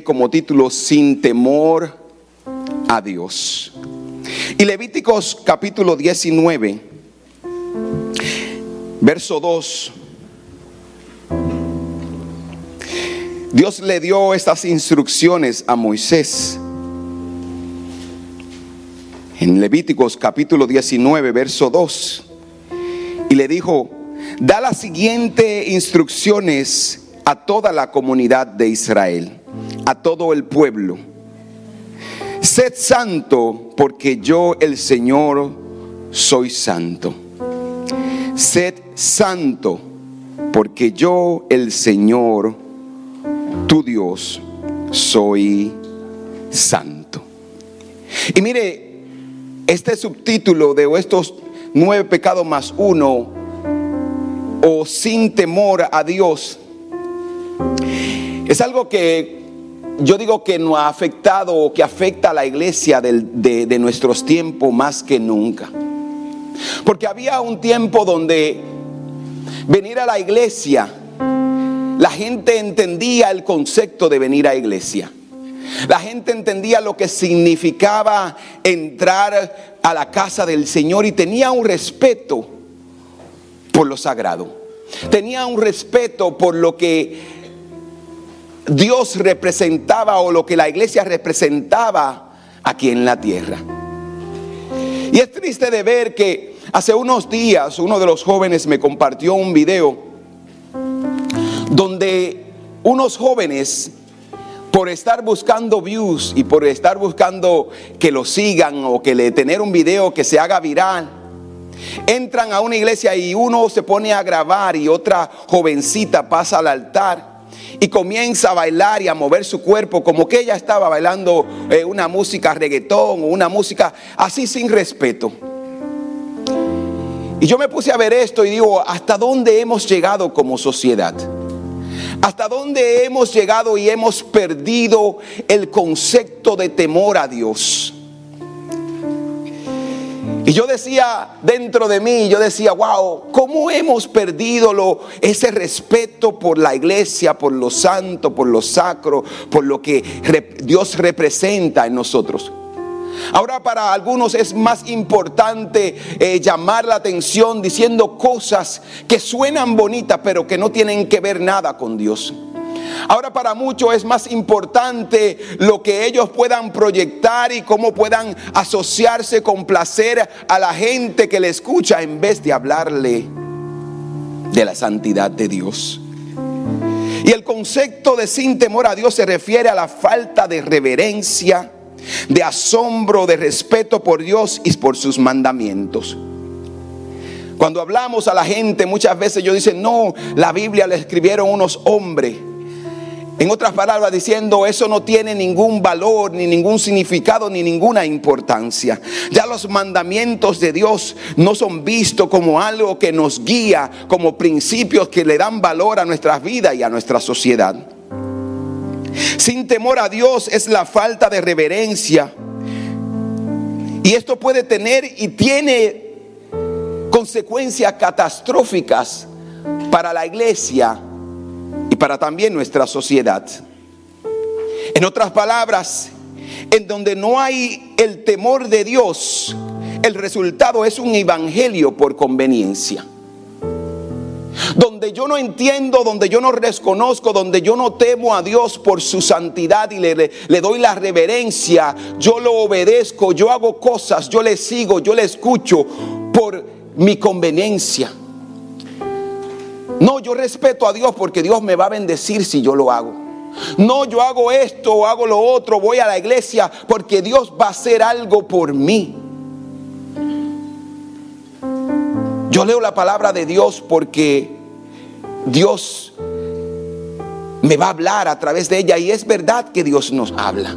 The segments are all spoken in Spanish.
como título Sin temor a Dios. Y Levíticos capítulo 19, verso 2. Dios le dio estas instrucciones a Moisés. En Levíticos capítulo 19, verso 2. Y le dijo, da las siguientes instrucciones a toda la comunidad de Israel, a todo el pueblo. Sed santo porque yo el Señor soy santo. Sed santo porque yo el Señor, tu Dios, soy santo. Y mire, este subtítulo de estos nueve pecados más uno, o sin temor a Dios, es algo que yo digo que no ha afectado o que afecta a la iglesia de, de nuestros tiempos más que nunca. Porque había un tiempo donde venir a la iglesia, la gente entendía el concepto de venir a iglesia. La gente entendía lo que significaba entrar a la casa del Señor y tenía un respeto por lo sagrado. Tenía un respeto por lo que Dios representaba o lo que la iglesia representaba aquí en la tierra. Y es triste de ver que hace unos días uno de los jóvenes me compartió un video donde unos jóvenes por estar buscando views y por estar buscando que lo sigan o que le tener un video que se haga viral, entran a una iglesia y uno se pone a grabar y otra jovencita pasa al altar y comienza a bailar y a mover su cuerpo como que ella estaba bailando eh, una música reggaetón o una música así sin respeto. Y yo me puse a ver esto y digo, ¿hasta dónde hemos llegado como sociedad? ¿Hasta dónde hemos llegado y hemos perdido el concepto de temor a Dios? Y yo decía dentro de mí, yo decía, wow, ¿cómo hemos perdido lo, ese respeto por la iglesia, por lo santo, por lo sacro, por lo que Dios representa en nosotros? Ahora para algunos es más importante eh, llamar la atención diciendo cosas que suenan bonitas pero que no tienen que ver nada con Dios. Ahora para muchos es más importante lo que ellos puedan proyectar y cómo puedan asociarse con placer a la gente que le escucha en vez de hablarle de la santidad de Dios. Y el concepto de sin temor a Dios se refiere a la falta de reverencia, de asombro, de respeto por Dios y por sus mandamientos. Cuando hablamos a la gente, muchas veces ellos dicen, no, la Biblia le escribieron unos hombres. En otras palabras, diciendo, eso no tiene ningún valor, ni ningún significado, ni ninguna importancia. Ya los mandamientos de Dios no son vistos como algo que nos guía, como principios que le dan valor a nuestras vidas y a nuestra sociedad. Sin temor a Dios es la falta de reverencia. Y esto puede tener y tiene consecuencias catastróficas para la iglesia para también nuestra sociedad. En otras palabras, en donde no hay el temor de Dios, el resultado es un evangelio por conveniencia. Donde yo no entiendo, donde yo no desconozco, donde yo no temo a Dios por su santidad y le, doy la reverencia, yo lo obedezco, yo hago cosas, yo le sigo, yo le escucho por mi conveniencia. No, yo respeto a Dios porque Dios me va a bendecir si yo lo hago. No, yo hago esto hago lo otro, voy a la iglesia porque Dios va a hacer algo por mí. Yo leo la palabra de Dios porque Dios me va a hablar a través de ella y es verdad que Dios nos habla.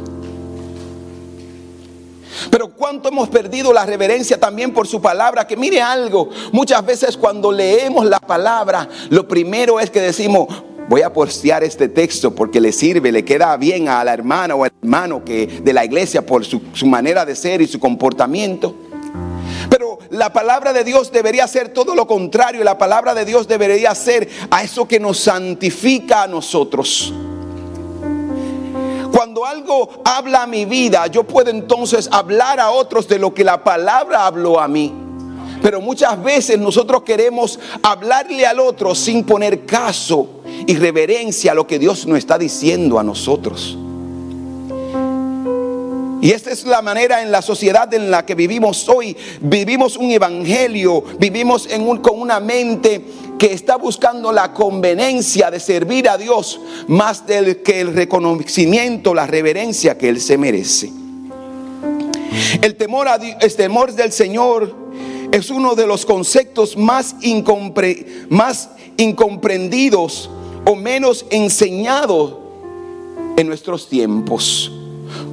Pero cuánto hemos perdido la reverencia también por su palabra. Que mire algo, muchas veces cuando leemos la palabra, lo primero es que decimos, voy a postear este texto porque le sirve, le queda bien a la hermana o al hermano que de la iglesia por su, su, manera de ser y su comportamiento. Pero la palabra de Dios debería ser todo lo contrario. La palabra de Dios debería ser a eso que nos santifica a nosotros. Cuando algo habla a mi vida, yo puedo entonces hablar a otros de lo que la palabra habló a mí. Pero muchas veces nosotros queremos hablarle al otro sin poner caso y reverencia a lo que Dios nos está diciendo a nosotros. Y esta es la manera en la sociedad en la que vivimos hoy. Vivimos un evangelio, vivimos en un, con una mente que está buscando la conveniencia de servir a Dios más del que el reconocimiento, la reverencia que Él se merece. El temor, a, el temor del Señor es uno de los conceptos más, más incomprendidos o menos enseñados en nuestros tiempos.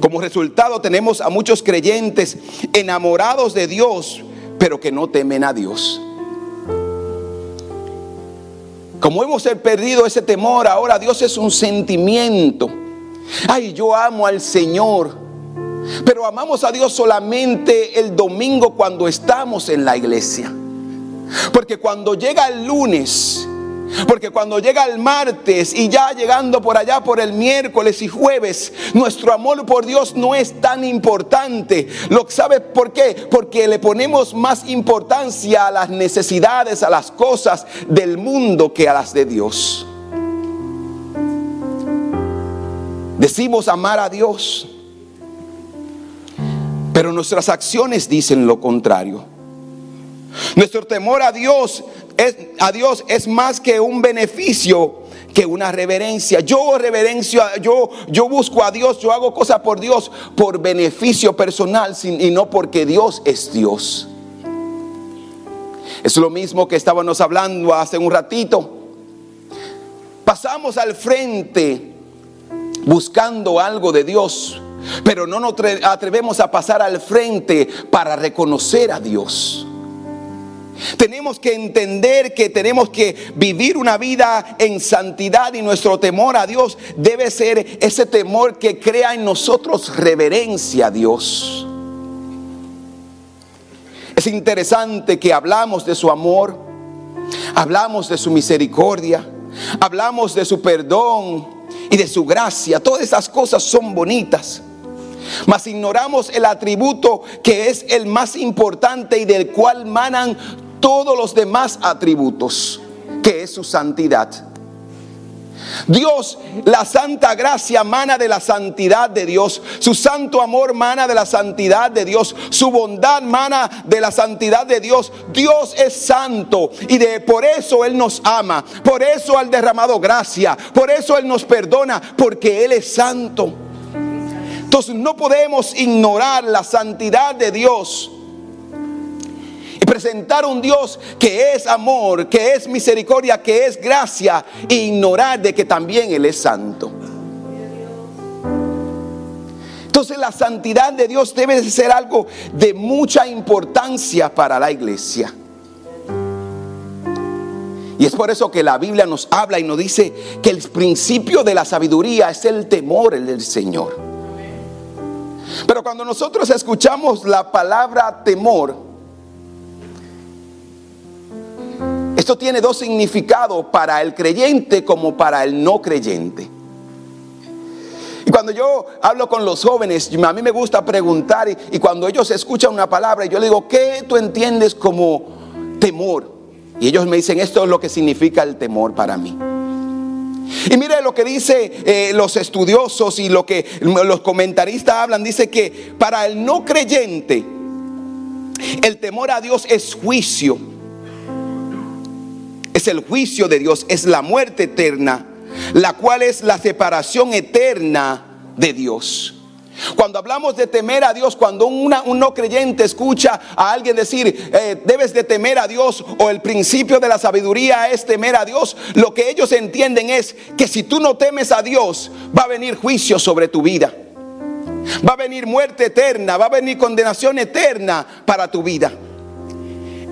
Como resultado tenemos a muchos creyentes enamorados de Dios, pero que no temen a Dios. Como hemos perdido ese temor, ahora Dios es un sentimiento. Ay, yo amo al Señor. Pero amamos a Dios solamente el domingo cuando estamos en la iglesia. Porque cuando llega el lunes, porque cuando llega el martes y ya llegando por allá por el miércoles y jueves, nuestro amor por Dios no es tan importante. ¿Lo sabe por qué? Porque le ponemos más importancia a las necesidades, a las cosas del mundo que a las de Dios. Decimos amar a Dios, pero nuestras acciones dicen lo contrario. Nuestro temor a Dios es, a Dios es más que un beneficio que una reverencia. Yo reverencio, yo, yo busco a Dios, yo hago cosas por Dios por beneficio personal y no porque Dios es Dios. Es lo mismo que estábamos hablando hace un ratito. Pasamos al frente buscando algo de Dios, pero no nos atrevemos a pasar al frente para reconocer a Dios. Tenemos que entender que tenemos que vivir una vida en santidad y nuestro temor a Dios debe ser ese temor que crea en nosotros reverencia a Dios. Es interesante que hablamos de su amor, hablamos de su misericordia, hablamos de su perdón y de su gracia. Todas esas cosas son bonitas. Mas ignoramos el atributo que es el más importante y del cual manan todos los demás atributos, que es su santidad. Dios, la santa gracia mana de la santidad de Dios. Su santo amor mana de la santidad de Dios. Su bondad mana de la santidad de Dios. Dios es santo y de por eso él nos ama. Por eso ha derramado gracia. Por eso él nos perdona porque él es santo. Entonces no podemos ignorar la santidad de Dios presentar un Dios que es amor, que es misericordia, que es gracia, e ignorar de que también Él es santo. Entonces la santidad de Dios debe ser algo de mucha importancia para la iglesia. Y es por eso que la Biblia nos habla y nos dice que el principio de la sabiduría es el temor del Señor. Pero cuando nosotros escuchamos la palabra temor, Esto tiene dos significados para el creyente como para el no creyente. Y cuando yo hablo con los jóvenes, a mí me gusta preguntar y, cuando ellos escuchan una palabra, yo le digo, ¿qué tú entiendes como temor? Y ellos me dicen, esto es lo que significa el temor para mí. Y mire lo que dice eh, los estudiosos y lo que los comentaristas hablan, dice que para el no creyente, el temor a Dios es juicio es el juicio de Dios, es la muerte eterna, la cual es la separación eterna de Dios. Cuando hablamos de temer a Dios, cuando un no creyente escucha a alguien decir, eh, debes de temer a Dios o el principio de la sabiduría es temer a Dios, lo que ellos entienden es que si tú no temes a Dios, va a venir juicio sobre tu vida. Va a venir muerte eterna, va a venir condenación eterna para tu vida.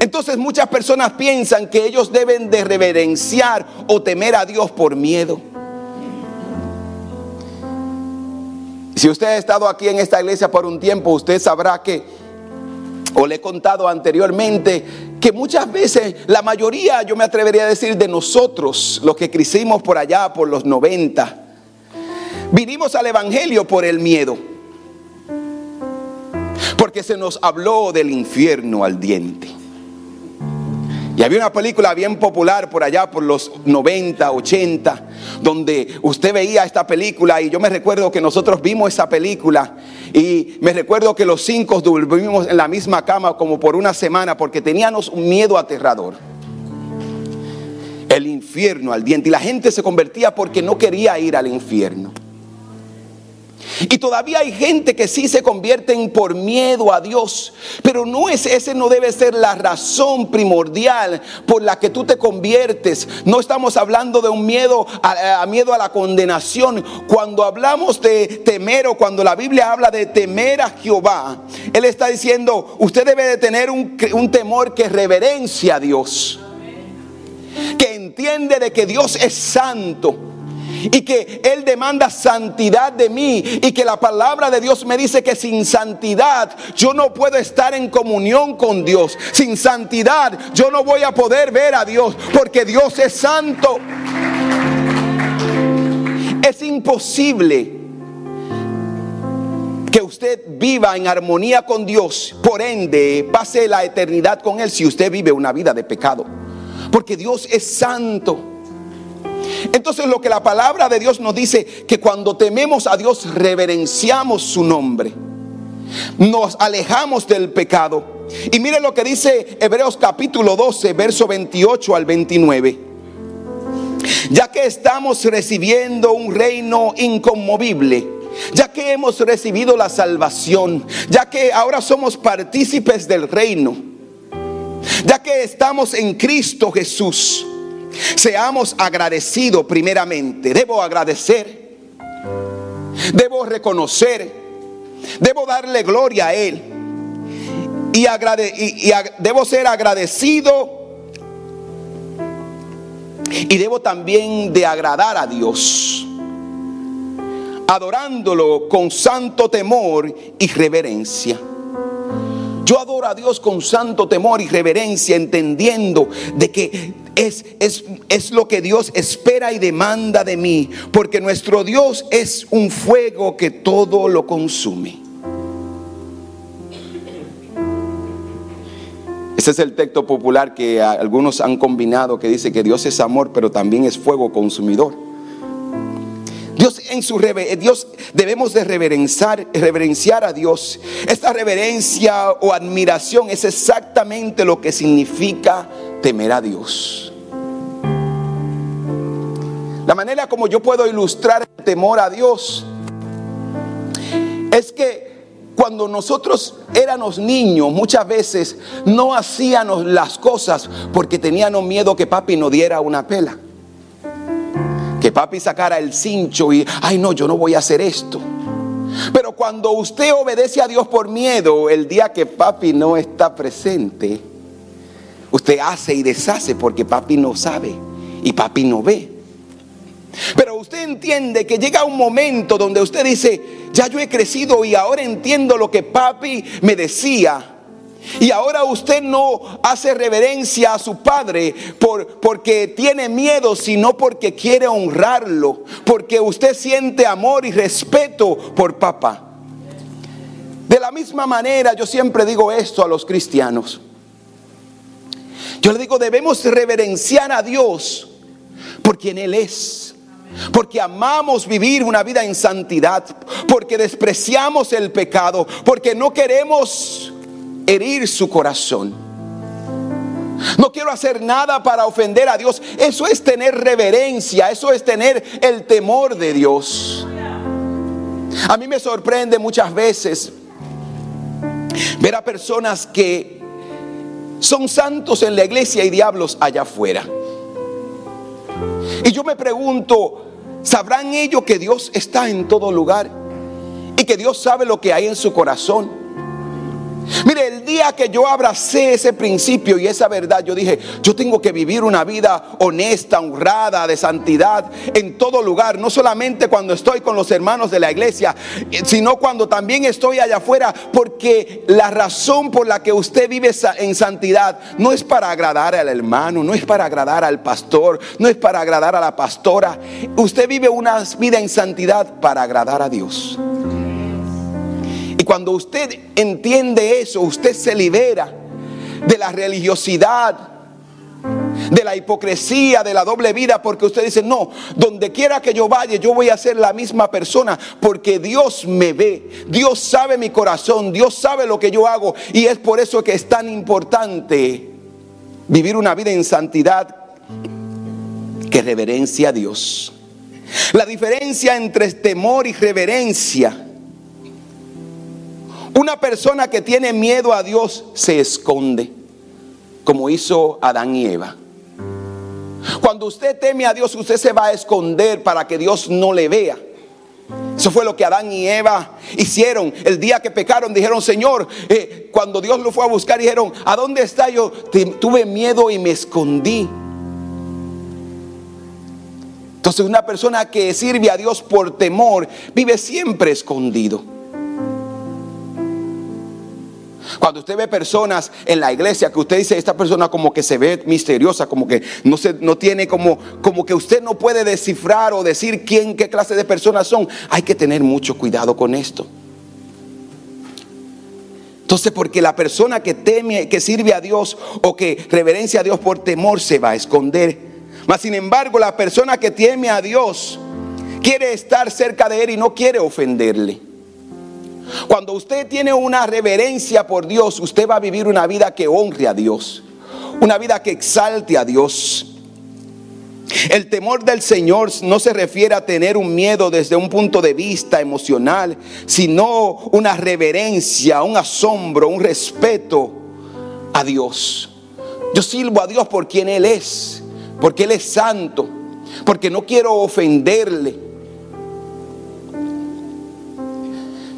Entonces muchas personas piensan que ellos deben de reverenciar o temer a Dios por miedo. Si usted ha estado aquí en esta iglesia por un tiempo, usted sabrá que, o le he contado anteriormente, que muchas veces, la mayoría, yo me atrevería a decir, de nosotros, los que crecimos por allá, por los 90, Vinimos al Evangelio por el miedo. Porque se nos habló del infierno al diente. Y había una película bien popular por allá por los 90, 80, donde usted veía esta película y yo me recuerdo que nosotros vimos esa película y me recuerdo que los cinco dormimos en la misma cama como por una semana porque teníamos un miedo aterrador. El infierno al diente y la gente se convertía porque no quería ir al infierno. Y todavía hay gente que sí se convierten por miedo a Dios, pero no es ese no debe ser la razón primordial por la que tú te conviertes. No estamos hablando de un miedo a, miedo a la condenación. Cuando hablamos de temer o cuando la Biblia habla de temer a Jehová, él está diciendo, usted debe de tener un, un temor que reverencia a Dios. Que entiende de que Dios es santo y que Él demanda santidad de mí y que la palabra de Dios me dice que sin santidad yo no puedo estar en comunión con Dios. Sin santidad yo no voy a poder ver a Dios porque Dios es santo. Es imposible que usted viva en armonía con Dios, por ende pase la eternidad con Él si usted vive una vida de pecado. Porque Dios es santo. Entonces lo que la palabra de Dios nos dice, que cuando tememos a Dios reverenciamos su nombre. Nos alejamos del pecado. Y mire lo que dice Hebreos capítulo 12, verso 28 al 29. Ya que estamos recibiendo un reino inconmovible, ya que hemos recibido la salvación, ya que ahora somos partícipes del reino, ya que estamos en Cristo Jesús Seamos agradecidos primeramente. Debo agradecer. Debo reconocer. Debo darle gloria a Él. Y, debo ser agradecido. Y debo también de agradar a Dios. Adorándolo con santo temor y reverencia. Yo adoro a Dios con santo temor y reverencia, entendiendo de que es, es, es, lo que Dios espera y demanda de mí, porque nuestro Dios es un fuego que todo lo consume. Ese es el texto popular que algunos han combinado, que dice que Dios es amor, pero también es fuego consumidor. Dios en su Dios debemos de reverenciar, reverenciar a Dios. Esta reverencia o admiración es exactamente lo que significa temer a Dios. La manera como yo puedo ilustrar el temor a Dios es que cuando nosotros éramos niños, muchas veces no hacíamos las cosas porque teníamos miedo que papi nos diera una pela que papi sacara el cincho y, ay no, yo no voy a hacer esto. Pero cuando usted obedece a Dios por miedo, el día que papi no está presente, usted hace y deshace porque papi no sabe y papi no ve. Pero usted entiende que llega un momento donde usted dice, ya yo he crecido y ahora entiendo lo que papi me decía. Y ahora usted no hace reverencia a su padre por, porque tiene miedo, sino porque quiere honrarlo, porque usted siente amor y respeto por papá. De la misma manera, yo siempre digo esto a los cristianos. Yo le digo, debemos reverenciar a Dios por quien Él es. Porque amamos vivir una vida en santidad. Porque despreciamos el pecado. Porque no queremos herir su corazón. No quiero hacer nada para ofender a Dios. Eso es tener reverencia, eso es tener el temor de Dios. A mí me sorprende muchas veces ver a personas que son santos en la iglesia y diablos allá afuera. Y yo me pregunto, ¿sabrán ellos que Dios está en todo lugar? Y que Dios sabe lo que hay en su corazón. Mire, el día que yo abracé ese principio y esa verdad, yo dije, yo tengo que vivir una vida honesta, honrada, de santidad en todo lugar, no solamente cuando estoy con los hermanos de la iglesia, sino cuando también estoy allá afuera, porque la razón por la que usted vive en santidad no es para agradar al hermano, no es para agradar al pastor, no es para agradar a la pastora. Usted vive una vida en santidad para agradar a Dios. Y cuando usted entiende eso, usted se libera de la religiosidad, de la hipocresía, de la doble vida, porque usted dice, no, donde quiera que yo vaya, yo voy a ser la misma persona, porque Dios me ve, Dios sabe mi corazón, Dios sabe lo que yo hago, y es por eso que es tan importante vivir una vida en santidad que reverencia a Dios. La diferencia entre temor y reverencia una persona que tiene miedo a Dios se esconde, como hizo Adán y Eva. Cuando usted teme a Dios, usted se va a esconder para que Dios no le vea. Eso fue lo que Adán y Eva hicieron. El día que pecaron, dijeron, Señor, eh, cuando Dios lo fue a buscar, dijeron, ¿a dónde está yo? tuve miedo y me escondí. Entonces una persona que sirve a Dios por temor vive siempre escondido. Cuando usted ve personas en la iglesia que usted dice, esta persona como que se ve misteriosa, como que no, se, no tiene como, como que usted no puede descifrar o decir quién, qué clase de personas son, hay que tener mucho cuidado con esto. Entonces, porque la persona que teme, que sirve a Dios o que reverencia a Dios por temor se va a esconder. Mas, sin embargo, la persona que teme a Dios quiere estar cerca de Él y no quiere ofenderle. Cuando usted tiene una reverencia por Dios, usted va a vivir una vida que honre a Dios, una vida que exalte a Dios. El temor del Señor no se refiere a tener un miedo desde un punto de vista emocional, sino una reverencia, un asombro, un respeto a Dios. Yo sirvo a Dios por quien Él es, porque Él es santo, porque no quiero ofenderle.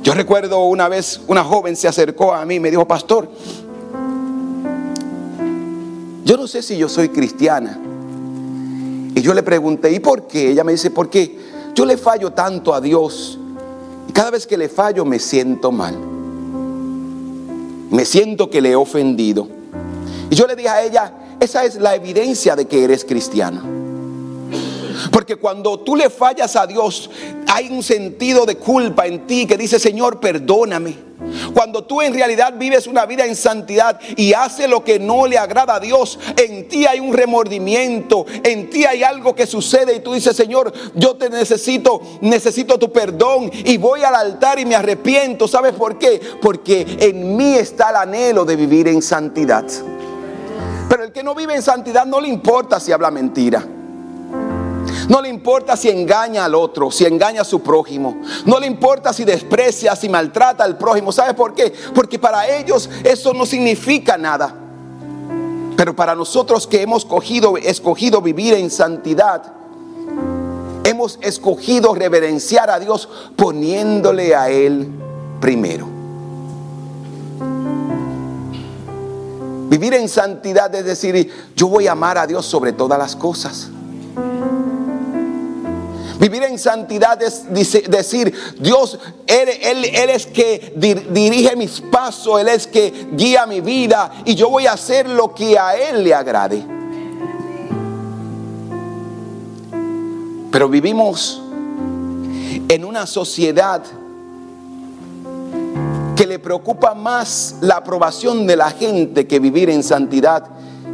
Yo recuerdo una vez una joven se acercó a mí y me dijo, pastor, yo no sé si yo soy cristiana. Y yo le pregunté, ¿y por qué? Ella me dice, porque yo le fallo tanto a Dios. Y cada vez que le fallo me siento mal. Me siento que le he ofendido. Y yo le dije a ella, esa es la evidencia de que eres cristiana. Porque cuando tú le fallas a Dios, hay un sentido de culpa en ti que dice, Señor, perdóname. Cuando tú en realidad vives una vida en santidad y haces lo que no le agrada a Dios, en ti hay un remordimiento, en ti hay algo que sucede y tú dices, Señor, yo te necesito, necesito tu perdón y voy al altar y me arrepiento. ¿Sabes por qué? Porque en mí está el anhelo de vivir en santidad. Pero el que no vive en santidad no le importa si habla mentira. No le importa si engaña al otro, si engaña a su prójimo. No le importa si desprecia, si maltrata al prójimo. ¿Sabe por qué? Porque para ellos eso no significa nada. Pero para nosotros que hemos escogido, escogido vivir en santidad, hemos escogido reverenciar a Dios poniéndole a Él primero. Vivir en santidad es decir, yo voy a amar a Dios sobre todas las cosas. Vivir en santidad es decir, Dios, Él, es que dirige mis pasos, Él es que guía mi vida y yo voy a hacer lo que a Él le agrade. Pero vivimos en una sociedad que le preocupa más la aprobación de la gente que vivir en santidad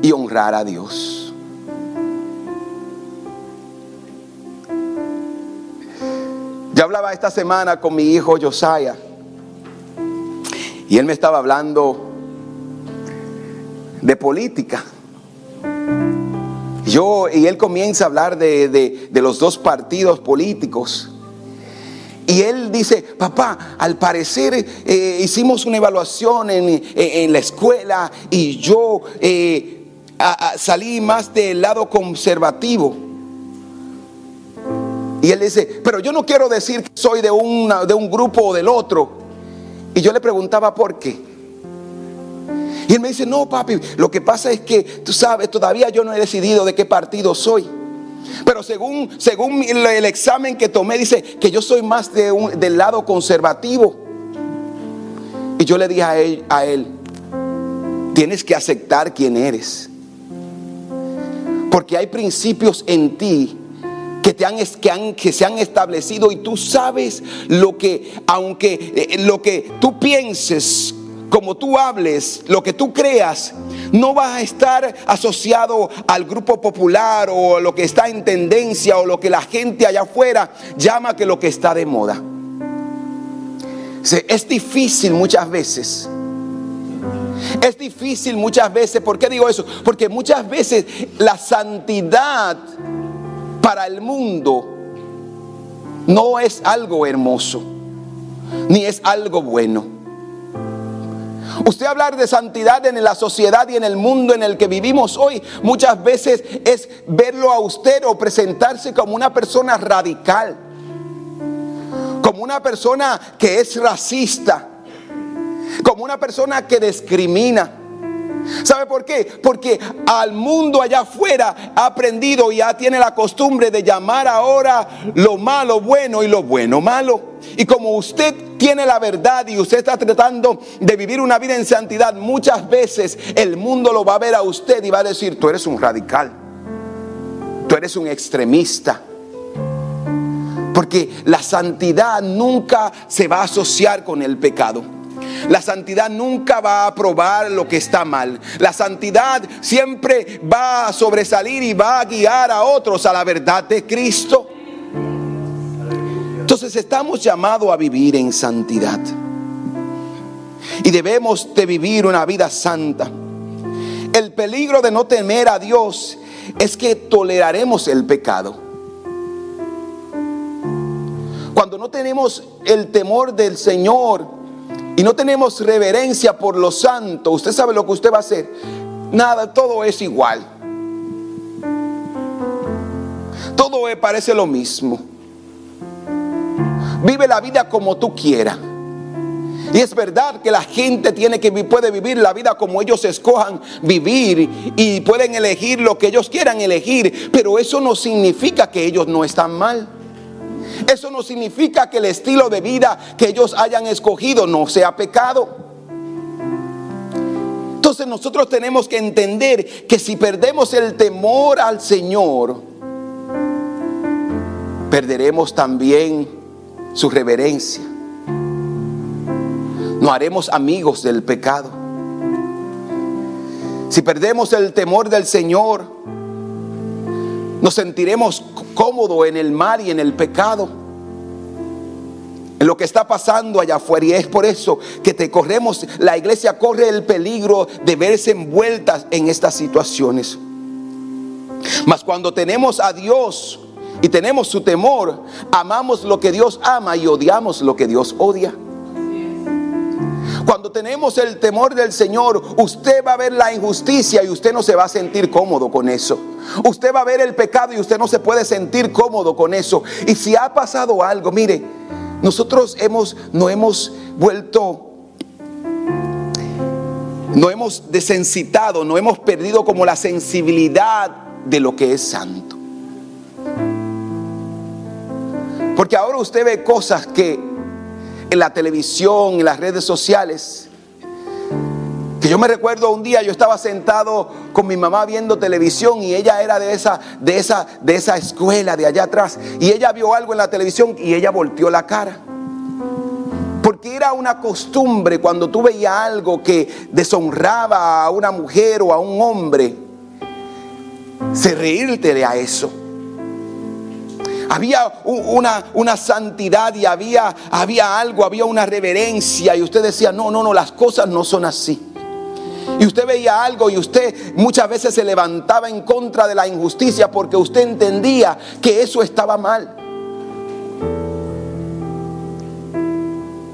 y honrar a Dios. Yo hablaba esta semana con mi hijo Josiah y él me estaba hablando de política. Yo, y él comienza a hablar de, los dos partidos políticos. Y él dice, papá, al parecer eh, hicimos una evaluación en, la escuela y yo eh, salí más del lado conservativo. Y él dice, pero yo no quiero decir que soy de, una, de un grupo o del otro. Y yo le preguntaba por qué. él me dice, no, papi, lo que pasa es que, tú sabes, todavía yo no he decidido de qué partido soy. Pero según, según el examen que tomé, dice que yo soy más de un, del lado conservativo. Y yo le dije a él, tienes que aceptar quién eres. Porque hay principios en ti que, te han, que, han, que se han establecido y tú sabes lo que, aunque eh, lo que tú pienses, como tú hables, lo que tú creas, no va a estar asociado al grupo popular o lo que está en tendencia o lo que la gente allá afuera llama que lo que está de moda. Es difícil muchas veces. Es difícil muchas veces. ¿Por qué digo eso? Porque muchas veces la santidad para el mundo no es algo hermoso, ni es algo bueno. Usted hablar de santidad en la sociedad y en el mundo en el que vivimos hoy muchas veces es verlo a usted o presentarse como una persona radical, como una persona que es racista, como una persona que discrimina. ¿Sabe por qué? Porque al mundo allá afuera ha aprendido y ya tiene la costumbre de llamar ahora lo malo bueno y lo bueno malo. Y como usted tiene la verdad y usted está tratando de vivir una vida en santidad, muchas veces el mundo lo va a ver a usted y va a decir, tú eres un radical, tú eres un extremista. Porque la santidad nunca se va a asociar con el pecado. La santidad nunca va a probar lo que está mal. La santidad siempre va a sobresalir y va a guiar a otros a la verdad de Cristo. Entonces estamos llamados a vivir en santidad. Y debemos de vivir una vida santa. El peligro de no temer a Dios es que toleraremos el pecado. Cuando no tenemos el temor del Señor, y no tenemos reverencia por lo santo, usted sabe lo que usted va a hacer. Nada, todo es igual. Todo parece lo mismo. Vive la vida como tú quieras. Y es verdad que la gente tiene que puede vivir la vida como ellos escojan vivir y pueden elegir lo que ellos quieran elegir, pero eso no significa que ellos no están mal. Eso no significa que el estilo de vida que ellos hayan escogido no sea pecado. Entonces nosotros tenemos que entender que si perdemos el temor al Señor, perderemos también su reverencia. No haremos amigos del pecado. Si perdemos el temor del Señor, nos sentiremos cómodos en el mal y en el pecado. En lo que está pasando allá afuera. Y es por eso que te corremos, la iglesia corre el peligro de verse envueltas en estas situaciones. Mas cuando tenemos a Dios y tenemos su temor, amamos lo que Dios ama y odiamos lo que Dios odia. Cuando tenemos el temor del Señor, usted va a ver la injusticia y usted no se va a sentir cómodo con eso. Usted va a ver el pecado y usted no se puede sentir cómodo con eso. Y si ha pasado algo, mire, nosotros hemos, no hemos vuelto no hemos desensitado, no hemos perdido como la sensibilidad de lo que es santo. Porque ahora usted ve cosas que en la televisión, en las redes sociales. Que yo me recuerdo un día yo estaba sentado con mi mamá viendo televisión y ella era de esa de esa de esa escuela de allá atrás y ella vio algo en la televisión y ella volteó la cara. Porque era una costumbre cuando tú veías algo que deshonraba a una mujer o a un hombre, se reírte a eso. Había una, una santidad y había, había algo, había una reverencia y usted decía, no, no, no, las cosas no son así. Y usted veía algo y usted muchas veces se levantaba en contra de la injusticia porque usted entendía que eso estaba mal.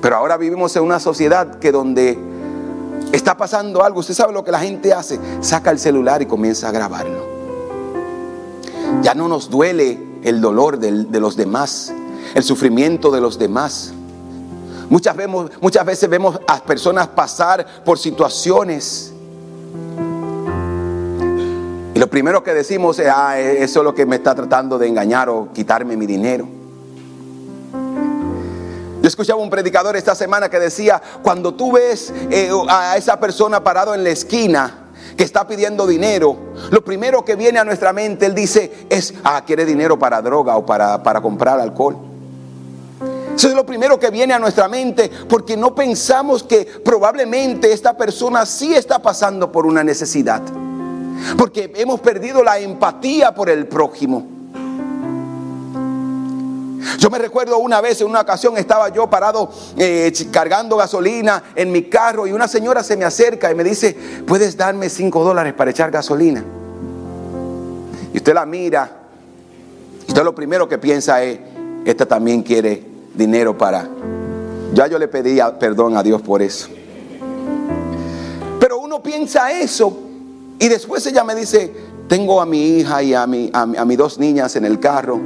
Pero ahora vivimos en una sociedad que donde está pasando algo, usted sabe lo que la gente hace, saca el celular y comienza a grabarlo. Ya no nos duele el dolor de los demás, el sufrimiento de los demás. Muchas, veces vemos a personas pasar por situaciones. Y lo primero que decimos es, ah, e-, eso es lo que me está tratando de engañar o quitarme mi dinero. Yo escuchaba un predicador esta semana que decía, cuando tú ves eh, a esa persona parado en la esquina, que está pidiendo dinero, lo primero que viene a nuestra mente, él dice, es, ah, quiere dinero para droga o para, para comprar alcohol. Eso es lo primero que viene a nuestra mente porque no pensamos que probablemente esta persona sí está pasando por una necesidad. Porque hemos perdido la empatía por el prójimo. Yo me recuerdo una vez, en una ocasión, estaba yo parado eh, cargando gasolina en mi carro y una señora se me acerca y me dice, ¿puedes darme 5 dólares para echar gasolina? Y usted la mira, y usted lo primero que piensa es, esta también quiere dinero para... Ya yo le pedí perdón a Dios por eso. Pero uno piensa eso y después ella me dice, tengo a mi hija y a, mi, a, mis dos niñas en el carro,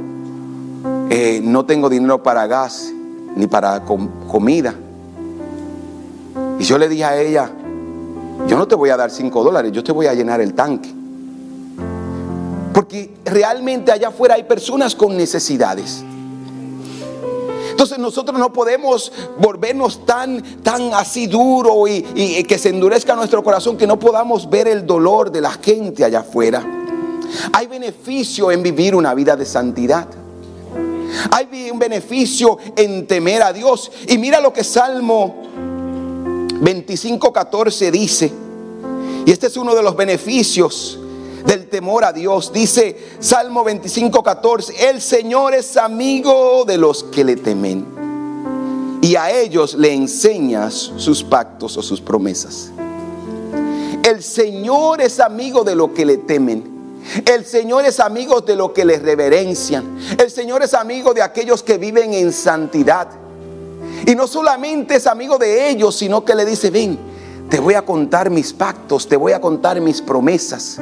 eh, no tengo dinero para gas ni para comida. Y yo le dije a ella, yo no te voy a dar cinco dólares, yo te voy a llenar el tanque. Porque realmente allá afuera hay personas con necesidades. Entonces nosotros no podemos volvernos tan, tan así duro y, y que se endurezca nuestro corazón que no podamos ver el dolor de la gente allá afuera. Hay beneficio en vivir una vida de santidad. Hay un beneficio en temer a Dios. Y mira lo que Salmo 25, 14 dice. Y este es uno de los beneficios del temor a Dios. Dice Salmo 25, 14, el Señor es amigo de los que le temen y a ellos le enseñas sus pactos o sus promesas. El Señor es amigo de los que le temen. El Señor es amigo de los que le reverencian. El Señor es amigo de aquellos que viven en santidad. Y no solamente es amigo de ellos, sino que le dice, ven, te voy a contar mis pactos, te voy a contar mis promesas.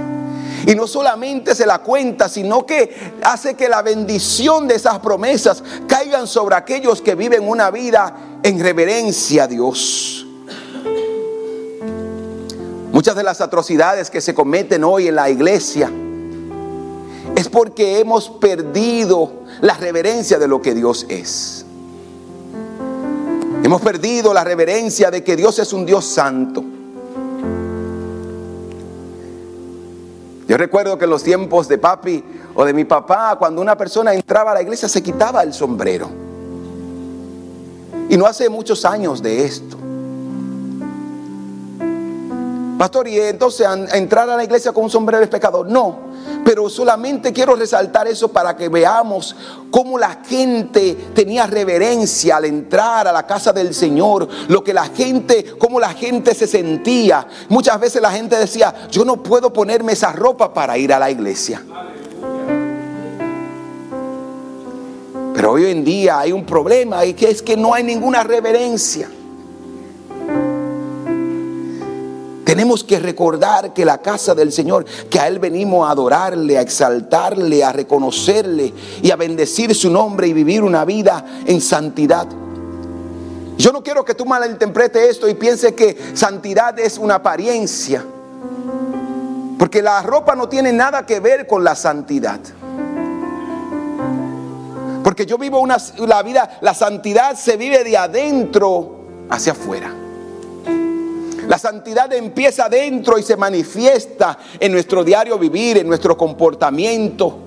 Y no solamente se la cuenta, sino que hace que la bendición de esas promesas caigan sobre aquellos que viven una vida en reverencia a Dios. Muchas de las atrocidades que se cometen hoy en la iglesia es porque hemos perdido la reverencia de lo que Dios es. Hemos perdido la reverencia de que Dios es un Dios santo. Yo recuerdo que en los tiempos de papi o de mi papá, cuando una persona entraba a la iglesia se quitaba el sombrero. Y no hace muchos años de esto. Pastor, ¿y entonces entrar a la iglesia con un sombrero es pecado? No, pero solamente quiero resaltar eso para que veamos cómo la gente tenía reverencia al entrar a la casa del Señor, lo que la gente, cómo la gente se sentía. Muchas veces la gente decía, yo no puedo ponerme esa ropa para ir a la iglesia. Pero hoy en día hay un problema y que es que no hay ninguna reverencia. Tenemos que recordar que la casa del Señor, que a Él venimos a adorarle, a exaltarle, a reconocerle y a bendecir su nombre y vivir una vida en santidad. Yo no quiero que tú malinterpretes esto y pienses que santidad es una apariencia. Porque la ropa no tiene nada que ver con la santidad. Porque yo vivo una, la vida, la santidad se vive de adentro hacia afuera. La santidad empieza dentro y se manifiesta en nuestro diario vivir, en nuestro comportamiento.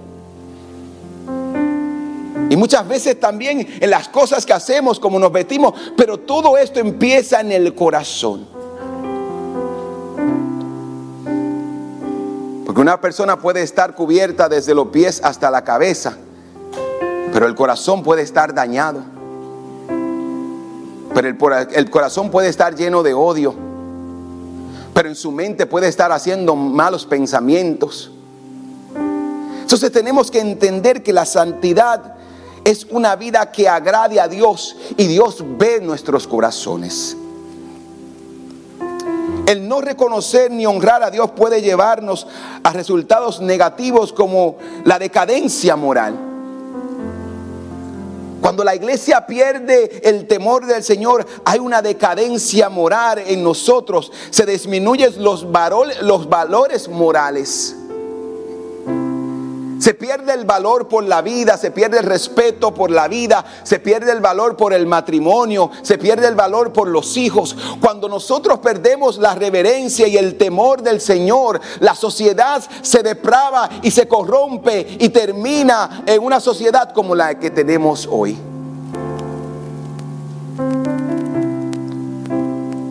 Y muchas veces también en las cosas que hacemos, como nos vestimos, pero todo esto empieza en el corazón. Porque una persona puede estar cubierta desde los pies hasta la cabeza, pero el corazón puede estar dañado. Pero el, el corazón puede estar lleno de odio pero en su mente puede estar haciendo malos pensamientos. Entonces tenemos que entender que la santidad es una vida que agrade a Dios y Dios ve nuestros corazones. El no reconocer ni honrar a Dios puede llevarnos a resultados negativos como la decadencia moral. Cuando la iglesia pierde el temor del Señor, hay una decadencia moral en nosotros. Se disminuyen los, los valores morales. Se pierde el valor por la vida, se pierde el respeto por la vida, se pierde el valor por el matrimonio, se pierde el valor por los hijos. Cuando nosotros perdemos la reverencia y el temor del Señor, la sociedad se deprava y se corrompe y termina en una sociedad como la que tenemos hoy.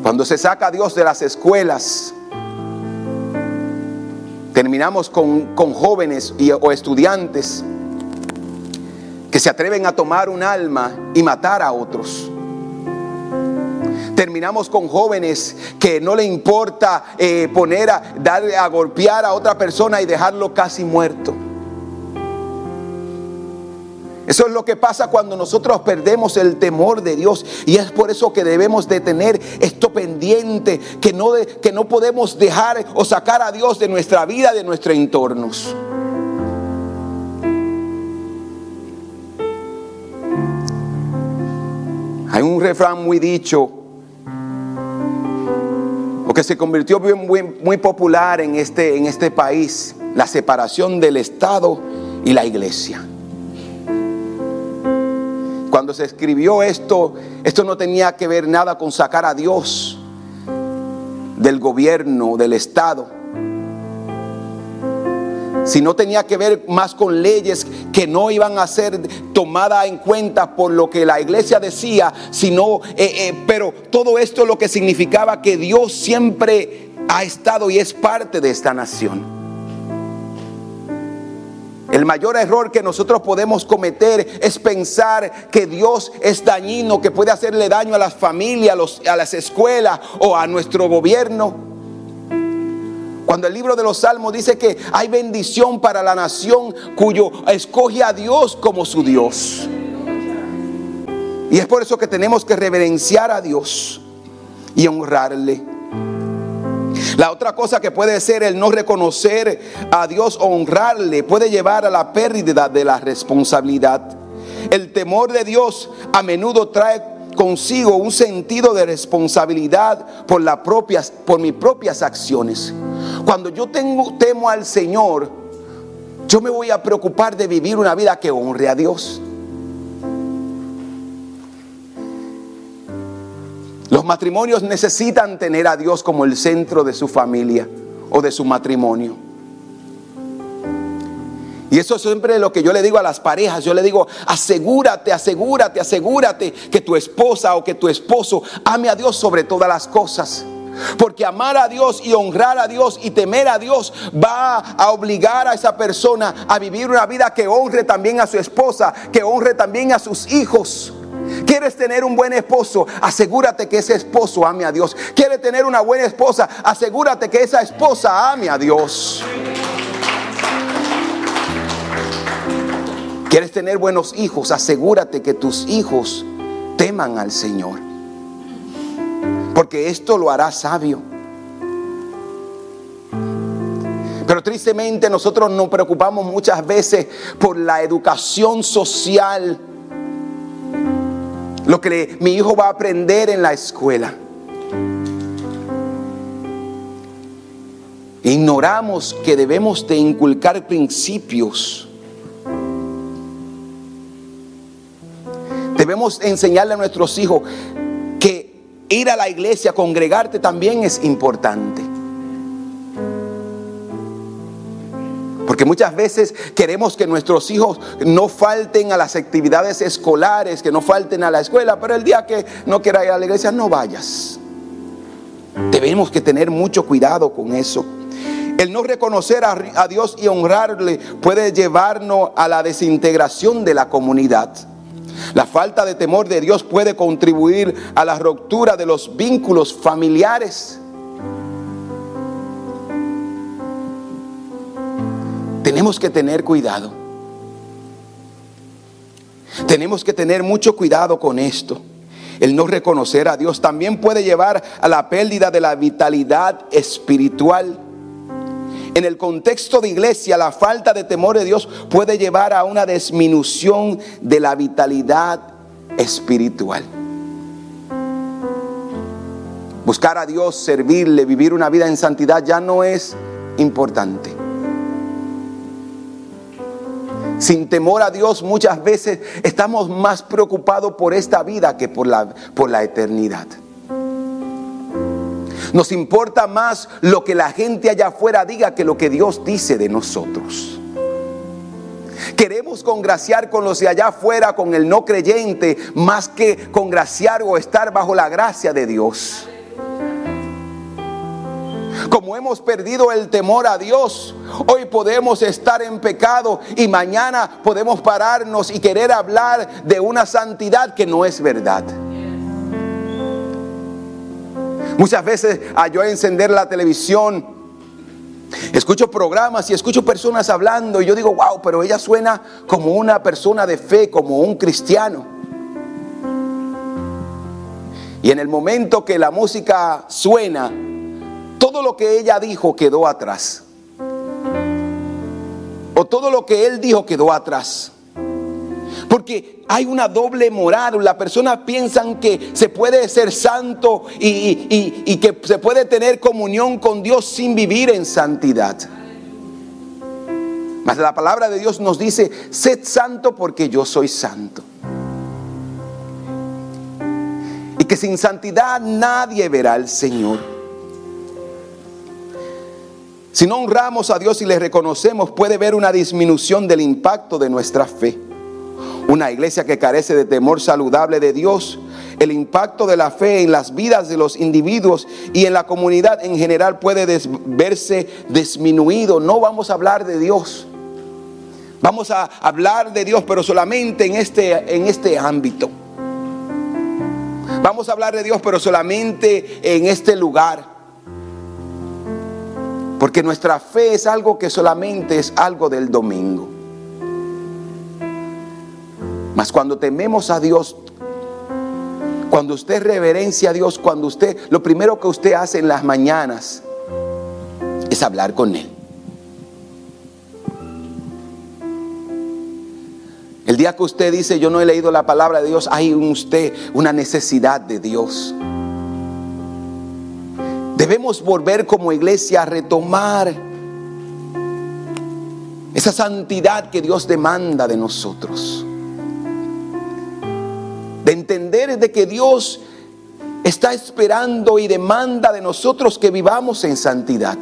Cuando se saca a Dios de las escuelas, terminamos con, jóvenes o estudiantes que se atreven a tomar un alma y matar a otros. Terminamos con jóvenes que no le importa eh, poner a, dar, a golpear a otra persona y dejarlo casi muerto. Eso es lo que pasa cuando nosotros perdemos el temor de Dios. Y es por eso que debemos de tener esto pendiente, que no, que no podemos dejar o sacar a Dios de nuestra vida, de nuestros entornos. Hay un refrán muy dicho, o que se convirtió muy, muy popular en este, en este país, la separación del Estado y la iglesia. Cuando se escribió esto, esto no tenía que ver nada con sacar a Dios del gobierno, del Estado. Sino tenía que ver más con leyes que no iban a ser tomadas en cuenta por lo que la iglesia decía, sino, eh, eh, pero todo esto lo que significaba que Dios siempre ha estado y es parte de esta nación. El mayor error que nosotros podemos cometer es pensar que Dios es dañino, que puede hacerle daño a las familias, a, las escuelas o a nuestro gobierno. Cuando el libro de los Salmos dice que hay bendición para la nación cuyo escoge a Dios como su Dios. Y es por eso que tenemos que reverenciar a Dios y honrarle. La otra cosa que puede ser el no reconocer a Dios honrarle puede llevar a la pérdida de la responsabilidad. El temor de Dios a menudo trae consigo un sentido de responsabilidad por, las propias, por mis propias acciones. Cuando yo tengo, temo al Señor, yo me voy a preocupar de vivir una vida que honre a Dios. Los matrimonios necesitan tener a Dios como el centro de su familia o de su matrimonio. Y eso es siempre lo que yo le digo a las parejas. Yo le digo, asegúrate, asegúrate, asegúrate que tu esposa o que tu esposo ame a Dios sobre todas las cosas. Porque amar a Dios y honrar a Dios y temer a Dios va a obligar a esa persona a vivir una vida que honre también a su esposa, que honre también a sus hijos. ¿Quieres tener un buen esposo? Asegúrate que ese esposo ame a Dios. ¿Quieres tener una buena esposa? Asegúrate que esa esposa ame a Dios. ¿Quieres tener buenos hijos? Asegúrate que tus hijos teman al Señor. Porque esto lo hará sabio. Pero tristemente nosotros nos preocupamos muchas veces por la educación social lo que mi hijo va a aprender en la escuela. Ignoramos que debemos de inculcar principios. Debemos enseñarle a nuestros hijos que ir a la iglesia, congregarte también es importante. Muchas veces queremos que nuestros hijos no falten a las actividades escolares, que no falten a la escuela, pero el día que no quieras ir a la iglesia, no vayas. Debemos que tener mucho cuidado con eso. El no reconocer a, Dios y honrarle puede llevarnos a la desintegración de la comunidad. La falta de temor de Dios puede contribuir a la ruptura de los vínculos familiares. Tenemos que tener cuidado. Tenemos que tener mucho cuidado con esto. El no reconocer a Dios también puede llevar a la pérdida de la vitalidad espiritual. En el contexto de iglesia, la falta de temor de Dios puede llevar a una disminución de la vitalidad espiritual. Buscar a Dios, servirle, vivir una vida en santidad ya no es importante. Sin temor a Dios, muchas veces estamos más preocupados por esta vida que por la, por la eternidad. Nos importa más lo que la gente allá afuera diga que lo que Dios dice de nosotros. Queremos congraciar con los de allá afuera, con el no creyente, más que congraciar o estar bajo la gracia de Dios. Como hemos perdido el temor a Dios, hoy podemos estar en pecado y mañana podemos pararnos y querer hablar de una santidad que no es verdad. Muchas veces a encender la televisión, escucho programas y escucho personas hablando y yo digo, wow, pero ella suena como una persona de fe, como un cristiano. Y en el momento que la música suena, todo lo que ella dijo quedó atrás. O todo lo que él dijo quedó atrás. Porque hay una doble moral. Las personas piensan que se puede ser santo y, que se puede tener comunión con Dios sin vivir en santidad. Mas la palabra de Dios nos dice, sed santo porque yo soy santo. Y que sin santidad nadie verá al Señor. Si no honramos a Dios y le reconocemos, puede ver una disminución del impacto de nuestra fe. Una iglesia que carece de temor saludable de Dios, el impacto de la fe en las vidas de los individuos y en la comunidad en general puede verse disminuido. No vamos a hablar de Dios. Vamos a hablar de Dios, pero solamente en este, en este ámbito. Vamos a hablar de Dios, pero solamente en este lugar. Porque nuestra fe es algo que solamente es algo del domingo. Mas cuando tememos a Dios, cuando usted reverencia a Dios, cuando usted, lo primero que usted hace en las mañanas es hablar con Él. El día que usted dice, yo no he leído la palabra de Dios, hay en usted una necesidad de Dios. Debemos volver como iglesia a retomar esa santidad que Dios demanda de nosotros. De entender de que Dios está esperando y demanda de nosotros que vivamos en santidad.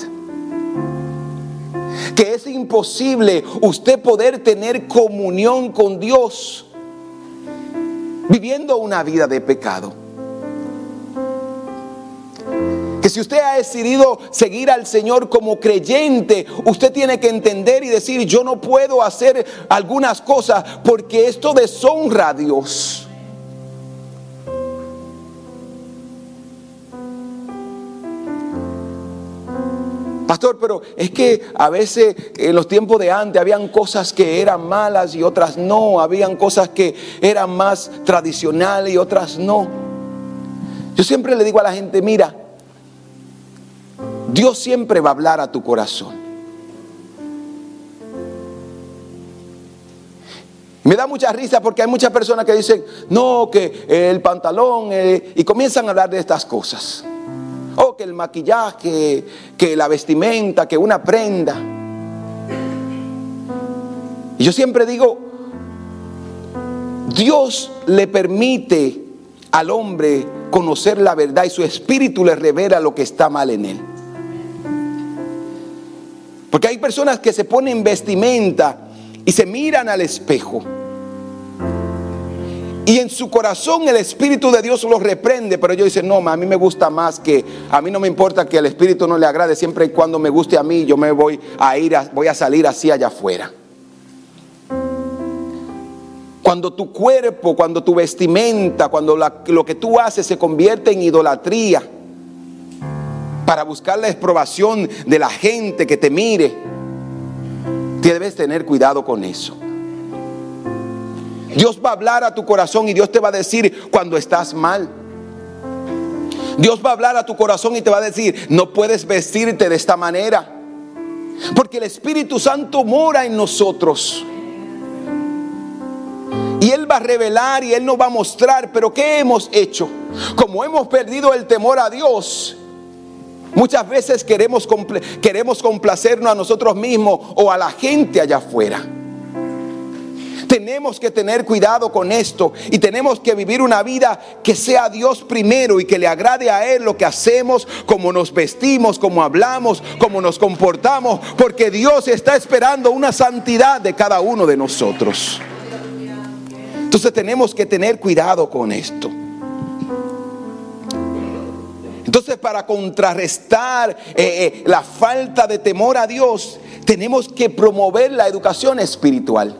Que es imposible usted poder tener comunión con Dios viviendo una vida de pecado. Que si usted ha decidido seguir al Señor como creyente, usted tiene que entender y decir, yo no puedo hacer algunas cosas porque esto deshonra a Dios. Pastor, pero es que a veces en los tiempos de antes habían cosas que eran malas y otras no, habían cosas que eran más tradicionales y otras no. Yo siempre le digo a la gente, mira, Dios siempre va a hablar a tu corazón. Me da mucha risa porque hay muchas personas que dicen, no, que el pantalón, eh", y comienzan a hablar de estas cosas. O que el maquillaje, que la vestimenta, que una prenda. Y yo siempre digo, Dios le permite al hombre conocer la verdad y su espíritu le revela lo que está mal en él. Porque hay personas que se ponen vestimenta y se miran al espejo. Y en su corazón el Espíritu de Dios los reprende, pero ellos dicen, no, a mí me gusta más que, a mí no me importa que el Espíritu no le agrade, siempre y cuando me guste a mí, yo me voy a ir, voy a salir así allá afuera. Cuando tu cuerpo, cuando tu vestimenta, cuando lo que tú haces se convierte en idolatría, para buscar la exprobación de la gente que te mire. Debes tener cuidado con eso. Dios va a hablar a tu corazón y Dios te va a decir cuando estás mal. Dios va a hablar a tu corazón y te va a decir, no puedes vestirte de esta manera. Porque el Espíritu Santo mora en nosotros. Y Él va a revelar y Él nos va a mostrar, pero ¿qué hemos hecho? Como hemos perdido el temor a Dios, Muchas veces queremos, queremos complacernos a nosotros mismos o a la gente allá afuera. Tenemos que tener cuidado con esto y tenemos que vivir una vida que sea Dios primero y que le agrade a Él lo que hacemos, como nos vestimos, como hablamos, como nos comportamos, porque Dios está esperando una santidad de cada uno de nosotros. Entonces tenemos que tener cuidado con esto. Entonces para contrarrestar eh, eh, la falta de temor a Dios, tenemos que promover la educación espiritual.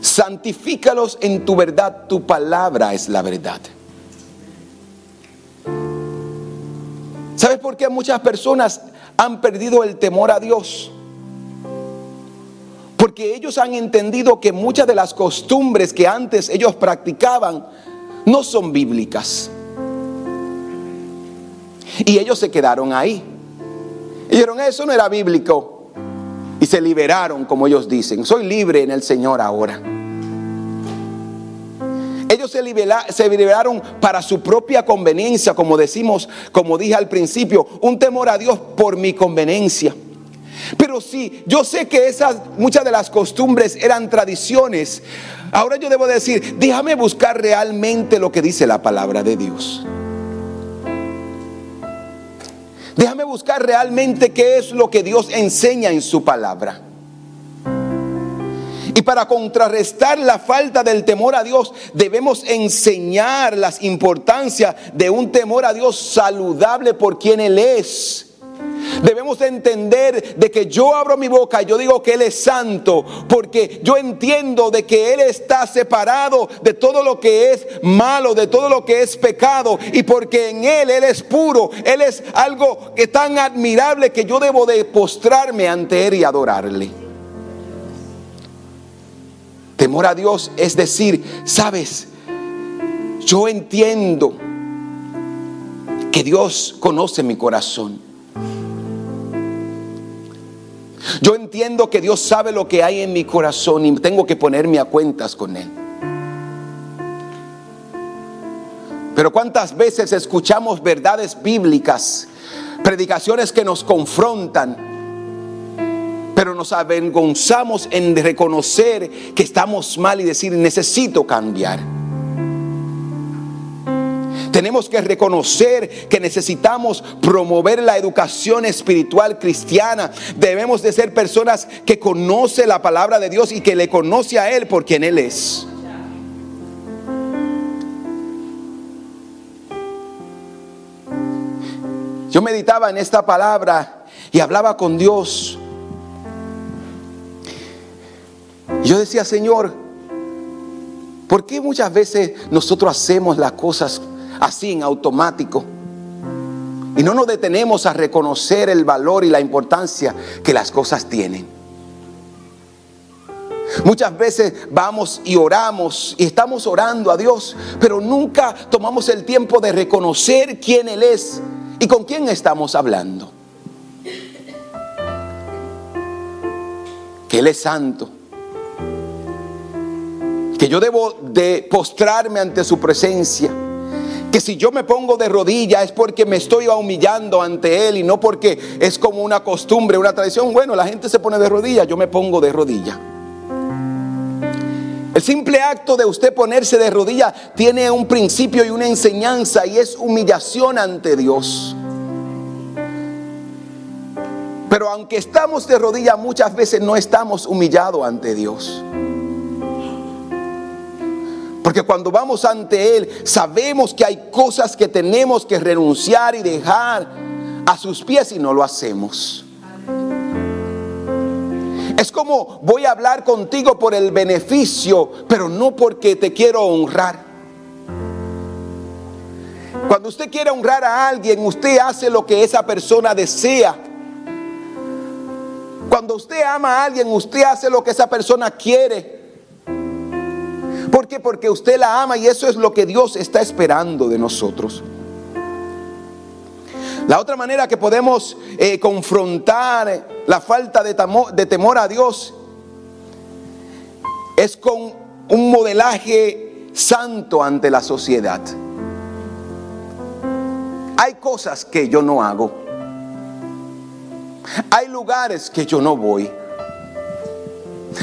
Santifícalos en tu verdad, tu palabra es la verdad. ¿Sabes por qué muchas personas han perdido el temor a Dios? Porque ellos han entendido que muchas de las costumbres que antes ellos practicaban no son bíblicas. Y ellos se quedaron ahí. Y dijeron, eso no era bíblico. Y se liberaron, como ellos dicen. Soy libre en el Señor ahora. Ellos se, se, liberaron para su propia conveniencia, como decimos, como dije al principio, un temor a Dios por mi conveniencia. Pero sí, yo sé que esas muchas de las costumbres eran tradiciones. Ahora yo debo decir, déjame buscar realmente lo que dice la palabra de Dios. Déjame buscar realmente qué es lo que Dios enseña en su palabra. Y para contrarrestar la falta del temor a Dios, debemos enseñar las importancias de un temor a Dios saludable por quien Él es Debemos entender de que yo abro mi boca y yo digo que Él es santo, porque yo entiendo de que Él está separado de todo lo que es malo, de todo lo que es pecado, y porque en Él Él es puro, Él es algo que tan admirable que yo debo de postrarme ante Él y adorarle. Temor a Dios es decir, sabes, yo entiendo que Dios conoce mi corazón. Yo entiendo que Dios sabe lo que hay en mi corazón y tengo que ponerme a cuentas con Él. Pero cuántas veces escuchamos verdades bíblicas, predicaciones que nos confrontan, pero nos avergonzamos en reconocer que estamos mal y decir necesito cambiar. Tenemos que reconocer que necesitamos promover la educación espiritual cristiana. Debemos de ser personas que conocen la palabra de Dios y que le conoce a Él por quien Él es. Yo meditaba en esta palabra y hablaba con Dios. Yo decía, Señor, ¿por qué muchas veces nosotros hacemos las cosas así en automático. Y no nos detenemos a reconocer el valor y la importancia que las cosas tienen. Muchas veces vamos y oramos y estamos orando a Dios, pero nunca tomamos el tiempo de reconocer quién Él es y con quién estamos hablando. Que Él es santo. Que yo debo de postrarme ante su presencia que si yo me pongo de rodilla es porque me estoy humillando ante Él y no porque es como una costumbre, una tradición. Bueno, la gente se pone de rodilla, yo me pongo de rodilla. El simple acto de usted ponerse de rodilla tiene un principio y una enseñanza y es humillación ante Dios. Pero aunque estamos de rodilla, muchas veces no estamos humillados ante Dios. Porque cuando vamos ante Él, sabemos que hay cosas que tenemos que renunciar y dejar a sus pies y no lo hacemos. Es como voy a hablar contigo por el beneficio, pero no porque te quiero honrar. Cuando usted quiere honrar a alguien, usted hace lo que esa persona desea. Cuando usted ama a alguien, usted hace lo que esa persona quiere. ¿Por qué? Porque usted la ama y eso es lo que Dios está esperando de nosotros. La otra manera que podemos eh, confrontar la falta de, de temor a Dios es con un modelaje santo ante la sociedad. Hay cosas que yo no hago. Hay lugares que yo no voy.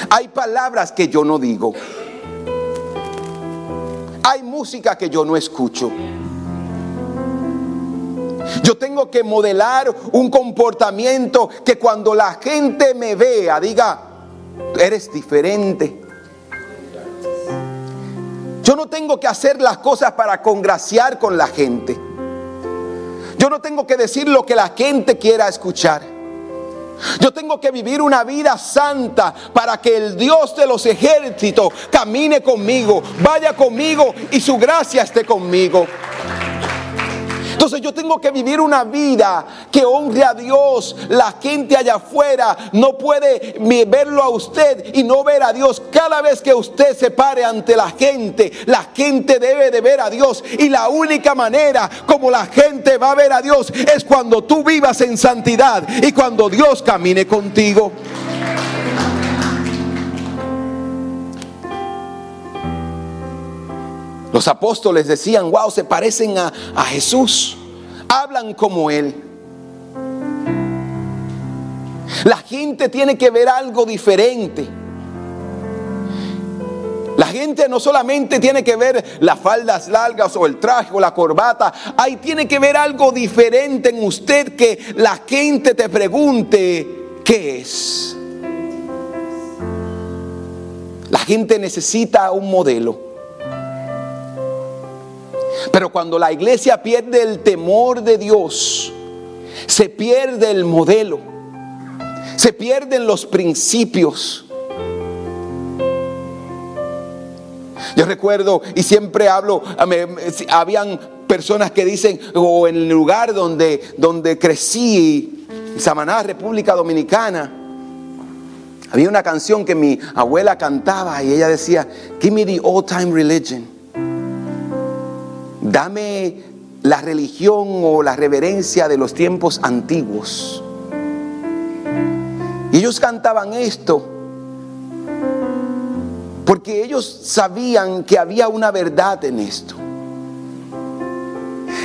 Hay palabras que yo no digo. Hay música que yo no escucho. Yo tengo que modelar un comportamiento que cuando la gente me vea diga, eres diferente. Yo no tengo que hacer las cosas para congraciar con la gente. Yo no tengo que decir lo que la gente quiera escuchar. Yo tengo que vivir una vida santa para que el Dios de los ejércitos camine conmigo, vaya conmigo y su gracia esté conmigo. Entonces yo tengo que vivir una vida que honre a Dios. La gente allá afuera no puede verlo a usted y no ver a Dios. Cada vez que usted se pare ante la gente, la gente debe de ver a Dios. Y la única manera como la gente va a ver a Dios es cuando tú vivas en santidad y cuando Dios camine contigo. Los apóstoles decían, wow, se parecen a, Jesús. Hablan como Él. La gente tiene que ver algo diferente. La gente no solamente tiene que ver las faldas largas o el traje o la corbata, ahí tiene que ver algo diferente en usted que la gente te pregunte, ¿qué es? La gente necesita un modelo. Pero cuando la iglesia pierde el temor de Dios, se pierde el modelo, se pierden los principios. Yo recuerdo y siempre hablo, habían personas que dicen, o en el lugar donde, donde crecí, Samaná, República Dominicana, había una canción que mi abuela cantaba y ella decía, Give me the old time religion. Dame la religión o la reverencia de los tiempos antiguos. Y ellos cantaban esto porque ellos sabían que había una verdad en esto.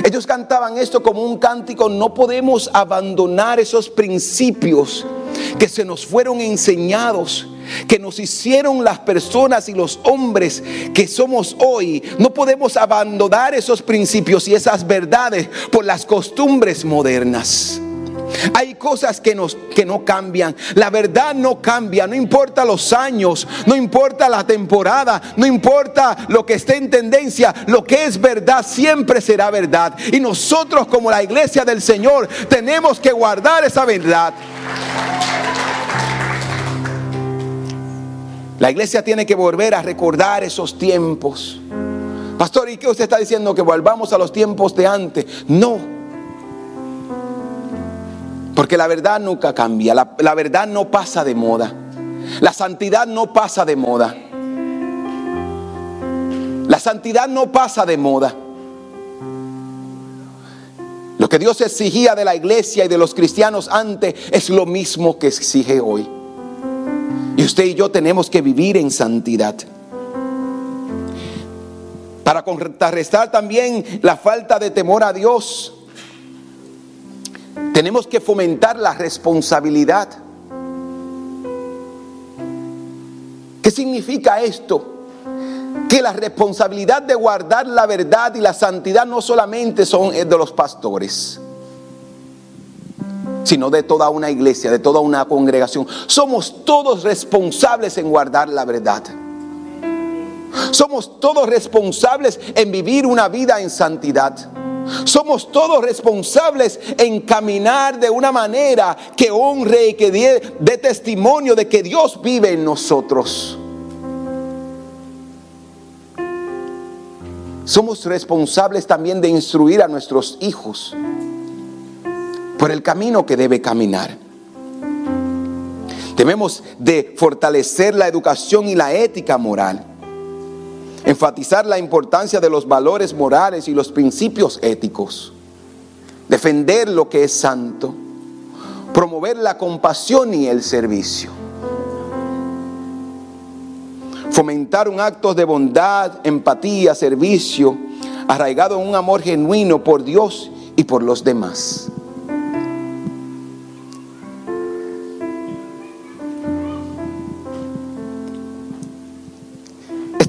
Ellos cantaban esto como un cántico, no podemos abandonar esos principios que se nos fueron enseñados que nos hicieron las personas y los hombres que somos hoy. No podemos abandonar esos principios y esas verdades por las costumbres modernas. Hay cosas que, no cambian. La verdad no cambia. No importa los años, no importa la temporada, no importa lo que esté en tendencia. Lo que es verdad siempre será verdad. Y nosotros como la iglesia del Señor tenemos que guardar esa verdad. La iglesia tiene que volver a recordar esos tiempos. Pastor, ¿y qué usted está diciendo? Que volvamos a los tiempos de antes. No. Porque la verdad nunca cambia. La, la verdad no pasa de moda. La santidad no pasa de moda. La santidad no pasa de moda. Lo que Dios exigía de la iglesia y de los cristianos antes es lo mismo que exige hoy. Y usted y yo tenemos que vivir en santidad. Para contrarrestar también la falta de temor a Dios, tenemos que fomentar la responsabilidad. ¿Qué significa esto? Que la responsabilidad de guardar la verdad y la santidad no solamente son de los pastores sino de toda una iglesia, de toda una congregación. Somos todos responsables en guardar la verdad. Somos todos responsables en vivir una vida en santidad. Somos todos responsables en caminar de una manera que honre y que dé, testimonio de que Dios vive en nosotros. Somos responsables también de instruir a nuestros hijos por el camino que debe caminar. Debemos de fortalecer la educación y la ética moral. Enfatizar la importancia de los valores morales y los principios éticos. Defender lo que es santo. Promover la compasión y el servicio. Fomentar un acto de bondad, empatía, servicio, arraigado en un amor genuino por Dios y por los demás.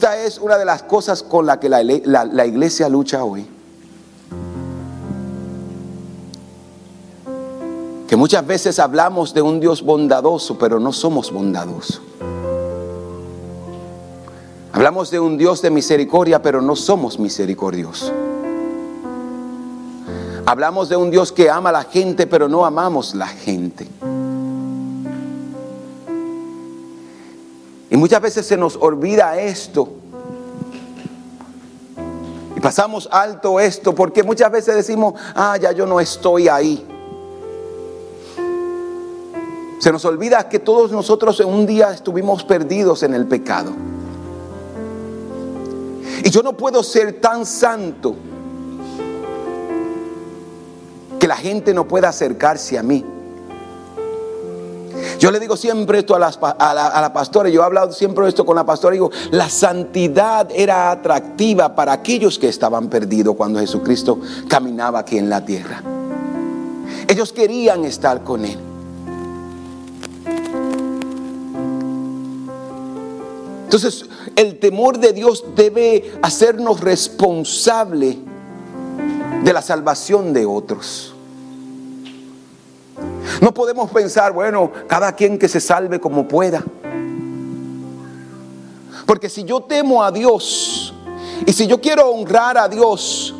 Esta es una de las cosas con la que la, la, iglesia lucha hoy. Que muchas veces hablamos de un Dios bondadoso, pero no somos bondadosos. Hablamos de un Dios de misericordia, pero no somos misericordiosos. Hablamos de un Dios que ama a la gente, pero no amamos la gente. Muchas veces se nos olvida esto. Y pasamos alto esto porque muchas veces decimos, ah, ya yo no estoy ahí. Se nos olvida que todos nosotros en un día estuvimos perdidos en el pecado. Y yo no puedo ser tan santo que la gente no pueda acercarse a mí. Yo le digo siempre esto a, la, pastora, yo he hablado siempre esto con la pastora, digo, la santidad era atractiva para aquellos que estaban perdidos cuando Jesucristo caminaba aquí en la tierra. Ellos querían estar con Él. Entonces, el temor de Dios debe hacernos responsable de la salvación de otros. No podemos pensar, bueno, cada quien que se salve como pueda. Porque si yo temo a Dios y si yo quiero honrar a Dios,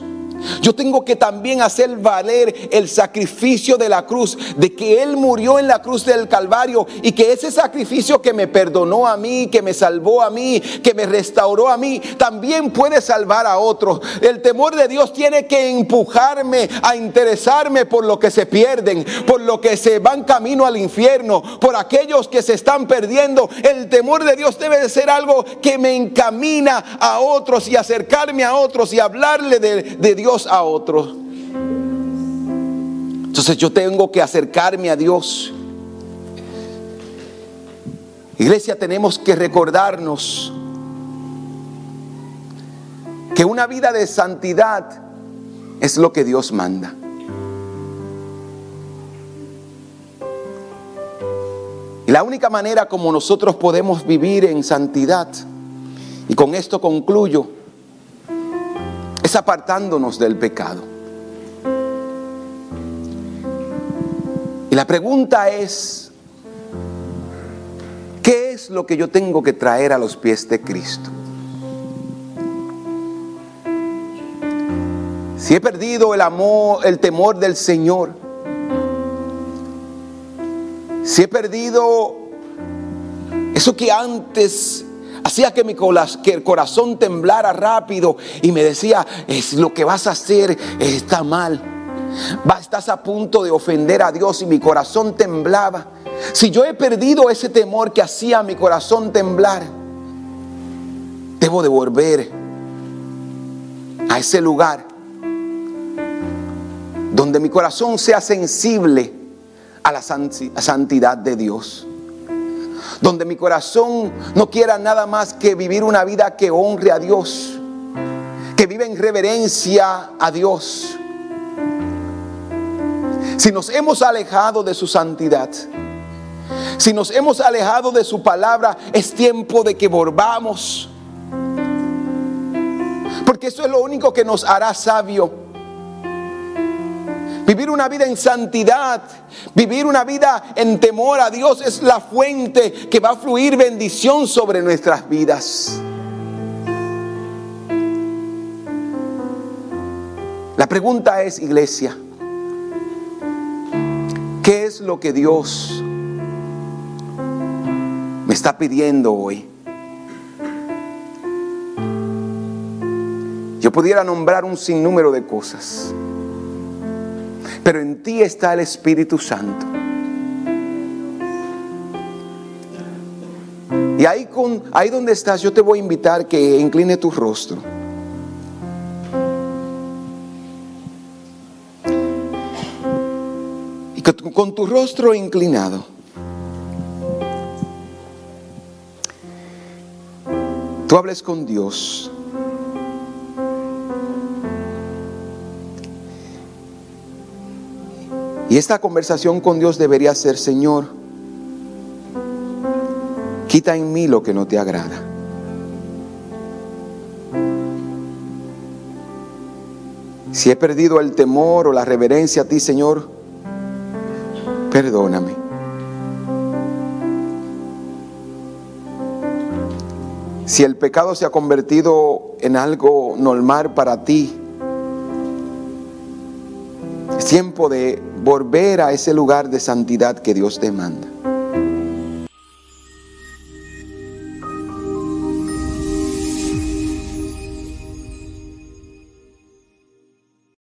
yo tengo que también hacer valer el sacrificio de la cruz, de que Él murió en la cruz del Calvario y que ese sacrificio que me perdonó a mí, que me salvó a mí, que me restauró a mí, también puede salvar a otros. El temor de Dios tiene que empujarme a interesarme por lo que se pierden, por lo que se van camino al infierno, por aquellos que se están perdiendo. El temor de Dios debe de ser algo que me encamina a otros y acercarme a otros y hablarle de, de Dios a otros. Entonces yo tengo que acercarme a Dios. Iglesia, tenemos que recordarnos que una vida de santidad es lo que Dios manda. Y la única manera como nosotros podemos vivir en santidad, y con esto concluyo, es apartándonos del pecado. Y la pregunta es, ¿qué es lo que yo tengo que traer a los pies de Cristo? Si he perdido el amor, el temor del Señor, si he perdido eso que antes hacía que mi que el corazón temblara rápido y me decía, es lo que vas a hacer está mal. estás a punto de ofender a Dios y mi corazón temblaba. Si yo he perdido ese temor que hacía mi corazón temblar, debo de volver a ese lugar donde mi corazón sea sensible a la santidad de Dios donde mi corazón no quiera nada más que vivir una vida que honre a Dios, que vive en reverencia a Dios. Si nos hemos alejado de su santidad, si nos hemos alejado de su palabra, es tiempo de que volvamos. Porque eso es lo único que nos hará sabio. Vivir una vida en santidad, vivir una vida en temor a Dios es la fuente que va a fluir bendición sobre nuestras vidas. La pregunta es, iglesia, ¿qué es lo que Dios me está pidiendo hoy? Yo pudiera nombrar un sinnúmero de cosas pero en ti está el Espíritu Santo. Y ahí, con, ahí donde estás, yo te voy a invitar que incline tu rostro. Y con, tu rostro inclinado, tú hables con Dios. Y esta conversación con Dios debería ser, Señor, quita en mí lo que no te agrada. Si he perdido el temor o la reverencia a ti, Señor, perdóname. Si el pecado se ha convertido en algo normal para ti, es tiempo de volver a ese lugar de santidad que Dios demanda.